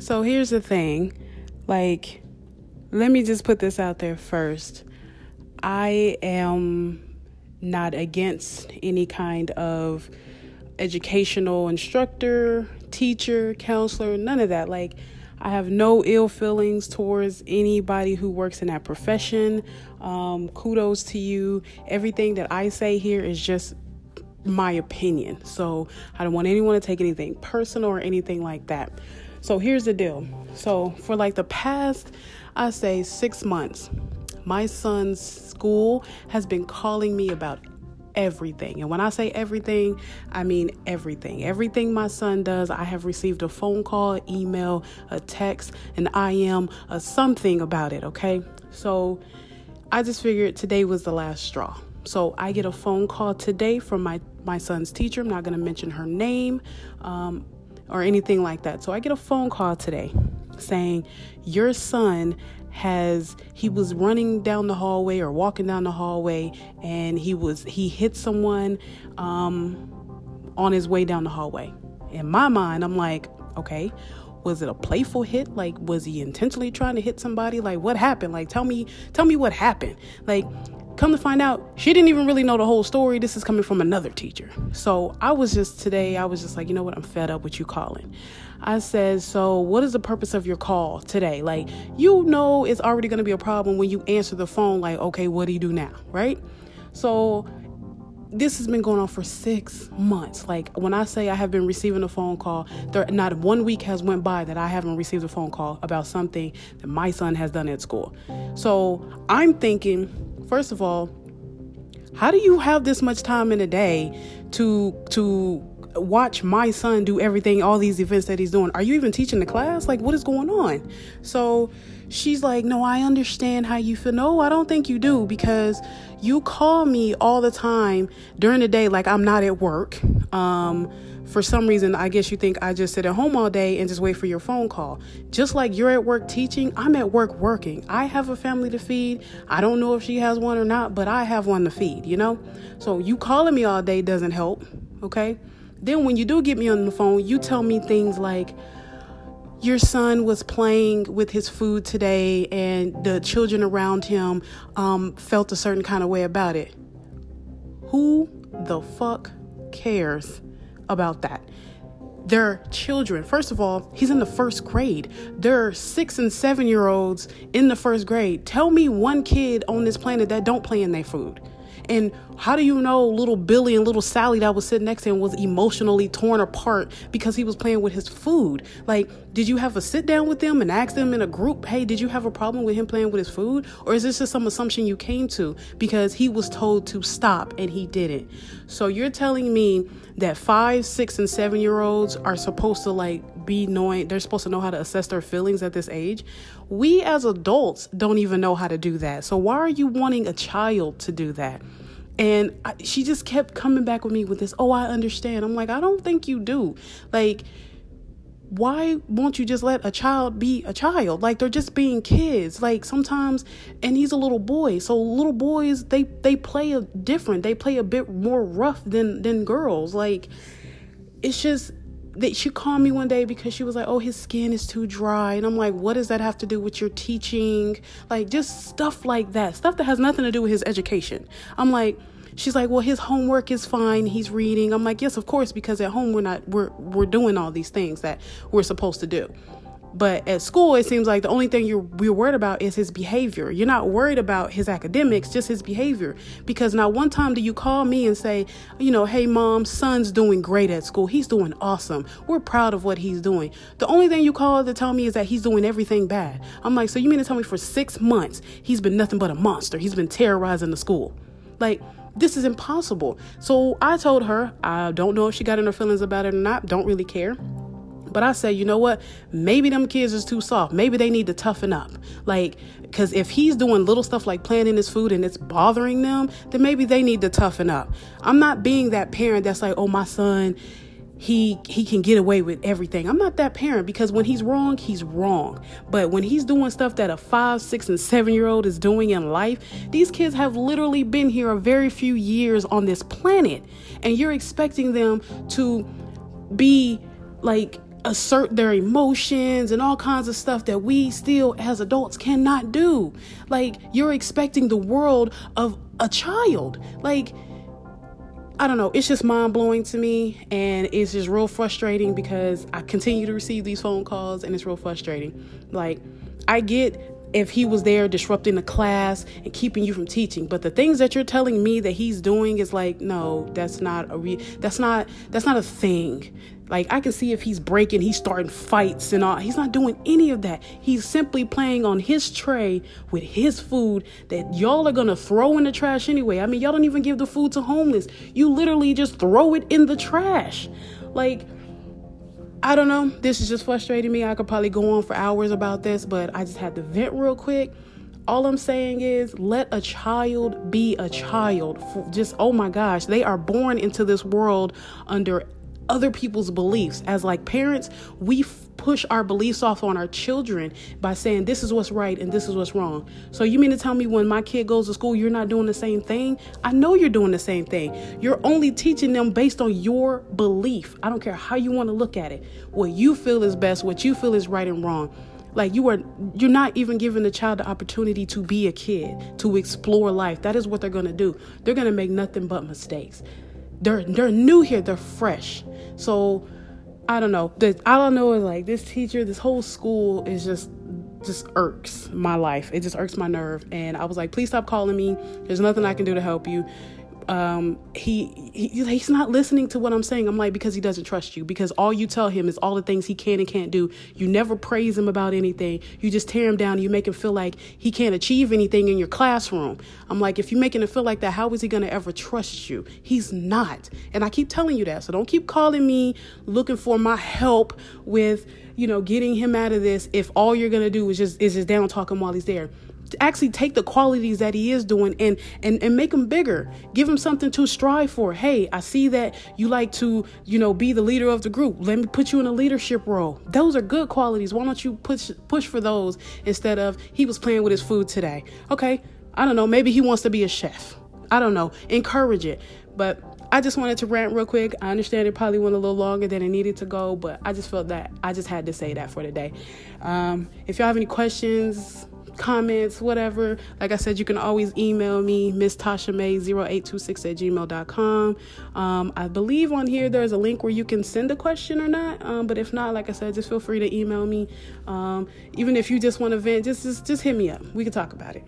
So here's the thing like, let me just put this out there first. I am not against any kind of educational instructor, teacher, counselor, none of that. Like, I have no ill feelings towards anybody who works in that profession. Um, kudos to you. Everything that I say here is just my opinion. So I don't want anyone to take anything personal or anything like that. So here's the deal. So for like the past, I say six months, my son's school has been calling me about everything. And when I say everything, I mean everything. Everything my son does, I have received a phone call, email, a text, an IM, a something about it, okay? So I just figured today was the last straw. So I get a phone call today from my my son's teacher. I'm not going to mention her name um, or anything like that. So I get a phone call today saying your son has he was running down the hallway or walking down the hallway and he was he hit someone um, on his way down the hallway. In my mind, I'm like, okay, was it a playful hit? Like, was he intentionally trying to hit somebody? Like, what happened? Like, tell me, tell me what happened. Like, come to find out, she didn't even really know the whole story. This is coming from another teacher. So I was just today, I was just like, you know what? I'm fed up with you calling. I said, So, what is the purpose of your call today? Like, you know, it's already going to be a problem when you answer the phone, like, okay, what do you do now? Right? So, this has been going on for six months. Like when I say I have been receiving a phone call, there not one week has went by that I haven't received a phone call about something that my son has done at school. So I'm thinking, first of all, how do you have this much time in a day to to watch my son do everything, all these events that he's doing. Are you even teaching the class? Like, what is going on? So she's like, No, I understand how you feel. No, I don't think you do because you call me all the time during the day, like I'm not at work. Um, for some reason, I guess you think I just sit at home all day and just wait for your phone call. Just like you're at work teaching, I'm at work working. I have a family to feed. I don't know if she has one or not, but I have one to feed, you know? So you calling me all day doesn't help, okay? Then when you do get me on the phone, you tell me things like, your son was playing with his food today and the children around him um, felt a certain kind of way about it. Who the fuck cares about that? They're children. First of all, he's in the first grade. There are six and seven year olds in the first grade. Tell me one kid on this planet that don't play in their food. And how do you know little Billy and little Sally that was sitting next to him was emotionally torn apart because he was playing with his food? Like, did you have a sit down with them and ask them in a group, hey, did you have a problem with him playing with his food? Or is this just some assumption you came to because he was told to stop and he didn't? So you're telling me that five, six, and seven year olds are supposed to like be knowing, they're supposed to know how to assess their feelings at this age? We as adults don't even know how to do that. So why are you wanting a child to do that? And I, she just kept coming back with me with this, oh, I understand. I'm like, I don't think you do. Like, why won't you just let a child be a child like they're just being kids like sometimes and he's a little boy so little boys they they play a different they play a bit more rough than than girls like it's just that she called me one day because she was like, "Oh, his skin is too dry," and I'm like, "What does that have to do with your teaching?" Like just stuff like that, stuff that has nothing to do with his education. I'm like, She's like, "Well, his homework is fine. He's reading." I'm like, "Yes, of course, because at home we're not we're we're doing all these things that we're supposed to do." But at school, it seems like the only thing you're we're worried about is his behavior. You're not worried about his academics, just his behavior. Because not one time do you call me and say, you know, hey mom, son's doing great at school. He's doing awesome. We're proud of what he's doing. The only thing you call to tell me is that he's doing everything bad. I'm like, so you mean to tell me for six months he's been nothing but a monster? He's been terrorizing the school. Like this is impossible. So I told her, I don't know if she got in her feelings about it or not, don't really care. But I said, you know what? Maybe them kids is too soft. Maybe they need to toughen up. Like, because if he's doing little stuff like planting his food and it's bothering them, then maybe they need to toughen up. I'm not being that parent that's like, oh, my son, he he can get away with everything. I'm not that parent because when he's wrong, he's wrong. But when he's doing stuff that a five, six, and seven year old is doing in life, these kids have literally been here a very few years on this planet, and you're expecting them to be like assert their emotions and all kinds of stuff that we still as adults cannot do. Like you're expecting the world of a child. Like I don't know, it's just mind blowing to me and it's just real frustrating because I continue to receive these phone calls and it's real frustrating. Like I get if he was there disrupting the class and keeping you from teaching. But the things that you're telling me that he's doing is like no that's not a re- that's not that's not a thing. Like i can see if he's breaking he's starting fights and all. He's not doing any of that. He's simply playing on his tray with his food that y'all are gonna throw in the trash anyway. I mean y'all don't even give the food to homeless. You literally just throw it in the trash. Like I don't know. This is just frustrating me. I could probably go on for hours about this, but I just had to vent real quick. All I'm saying is let a child be a child. Just, oh my gosh, they are born into this world under other people's beliefs. As like parents, we push our beliefs off on our children by saying this is what's right and this is what's wrong. So you mean to tell me when my kid goes to school, you're not doing the same thing? I know you're doing the same thing. You're only teaching them based on your belief. I don't care how you want to look at it. What you feel is best, what you feel is right and wrong like you are you're not even giving the child the opportunity to be a kid to explore life that is what they're going to do they're going to make nothing but mistakes they're they're new here they're fresh so I don't know. All I know is like this teacher, this whole school is just just irks my life. It just irks my nerve. And I was like, please stop calling me. There's nothing I can do to help you um, he, he he's not listening to what I'm saying. I'm like because he doesn't trust you because all you tell him is all the things he can and can't do. You never praise him about anything. You just tear him down. You make him feel like he can't achieve anything in your classroom. I'm like if you're making him feel like that, how is he to ever trust you? He's not. And I keep telling you that. So don't keep calling me looking for my help with you know getting him out of this if all you're to do is just is just down talking while he's there actually take the qualities that he is doing and and and make them bigger. Give him something to strive for. Hey i see that you like to you know be the leader of the group. Let me put you in a leadership role. Those are good qualities. Why don't you push push for those instead of he was playing with his food today? Okay i don't know. Maybe he wants to be a chef. I don't know. Encourage it. But I just wanted to rant real quick. I understand it probably went a little longer than it needed to go, but I just felt that I just had to say that for today. Um, if y'all have any questions, comments, whatever. Like I said, you can always email me, Miss Tasha May 0826 at gmail.com. Um, I believe on here there's a link where you can send a question or not. Um, but if not, like I said, just feel free to email me. Um, even if you just want to vent, just, just just hit me up. We can talk about it.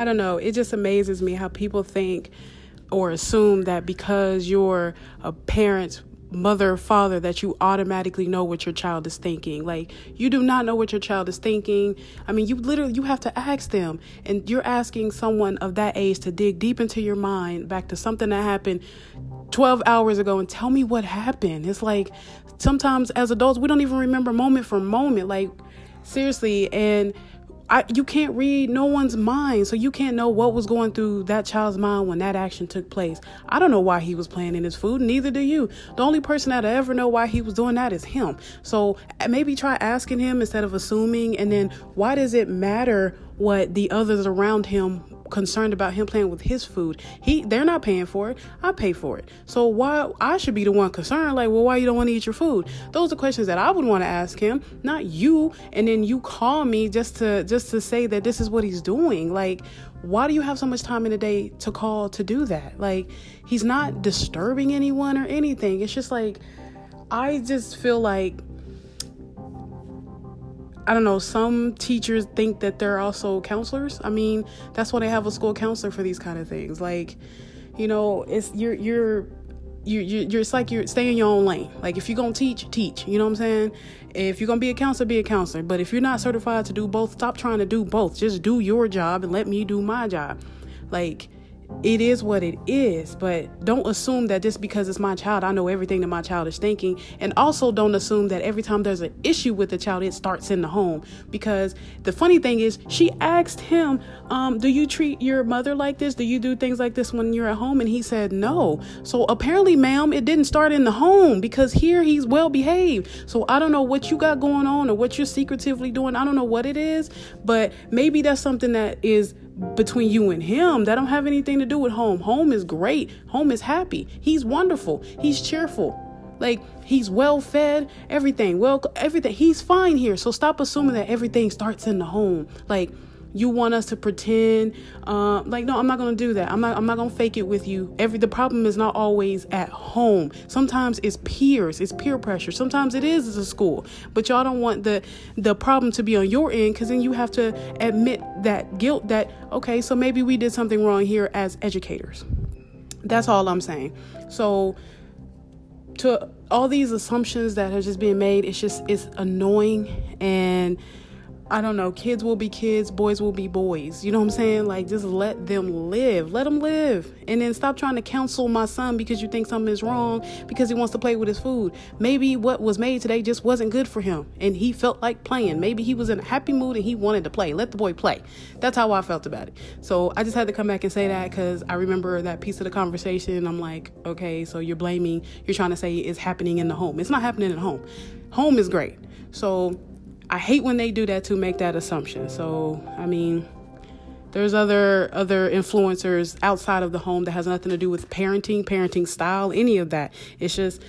I don't know. It just amazes me how people think or assume that because you're a parent mother father that you automatically know what your child is thinking. Like you do not know what your child is thinking. I mean you literally you have to ask them. And you're asking someone of that age to dig deep into your mind back to something that happened 12 hours ago and tell me what happened. It's like sometimes as adults we don't even remember moment for moment. Like seriously. And I, you can't read no one's mind, so you can't know what was going through that child's mind when that action took place. I don't know why he was planning his food, neither do you. The only person that I ever know why he was doing that is him. So maybe try asking him instead of assuming. And then, why does it matter what the others around him concerned about him playing with his food. He they're not paying for it. I pay for it. So why I should be the one concerned? Like, well, why you don't want to eat your food? Those are questions that I would want to ask him, not you. And then you call me just to just to say that this is what he's doing. Like, why do you have so much time in the day to call to do that? Like, he's not disturbing anyone or anything. It's just like I just feel like I don't know, some teachers think that they're also counselors. I mean, that's why they have a school counselor for these kind of things. Like, you know, it's you're you're you you you're it's like you're stay in your own lane. Like if you're gonna teach, teach. You know what I'm saying? If you're gonna be a counselor, be a counselor. But if you're not certified to do both, stop trying to do both. Just do your job and let me do my job. Like it is what it is. But don't assume that just because it's my child, I know everything that my child is thinking. And also don't assume that every time there's an issue with the child, it starts in the home. Because the funny thing is, she asked him, um, Do you treat your mother like this? Do you do things like this when you're at home? And he said, No. So apparently, ma'am, it didn't start in the home because here he's well behaved. So I don't know what you got going on or what you're secretively doing. I don't know what it is, but maybe that's something that is between you and him that don't have anything to do with home. Home is great. Home is happy. He's wonderful. He's cheerful. Like he's well fed, everything. Well, everything. He's fine here. So stop assuming that everything starts in the home. Like you want us to pretend uh, like no i'm not gonna do that. I'm not i'm not gonna fake it with you. Every the problem is not always at home. Sometimes it's peers it's peer pressure. Sometimes it is at school. But y'all don't want the the problem to be on your end because then you have to admit that guilt that okay so maybe we did something wrong here as educators. That's all i'm saying. So to all these assumptions that are just being made it's just it's annoying. And I don't know, kids will be kids, boys will be boys. You know what I'm saying? Like, just let them live. Let them live. And then stop trying to counsel my son because you think something is wrong because he wants to play with his food. Maybe what was made today just wasn't good for him and he felt like playing. Maybe he was in a happy mood and he wanted to play. Let the boy play. That's how I felt about it. So I just had to come back and say that because I remember that piece of the conversation. I'm like, okay, so you're blaming, you're trying to say it's happening in the home. It's not happening at home. Home is great. So I hate when they do that to make that assumption. So, I mean, there's other other influencers outside of the home that has nothing to do with parenting, parenting style, any of that. It's just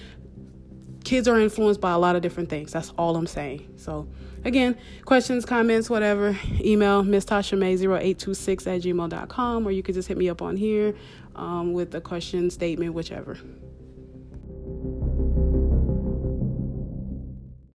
kids are influenced by a lot of different things. That's all I'm saying. So, again, questions, comments, whatever, email Miss Tasha May 0826 at gmail.com, or you could just hit me up on here um, with a question, statement, whichever.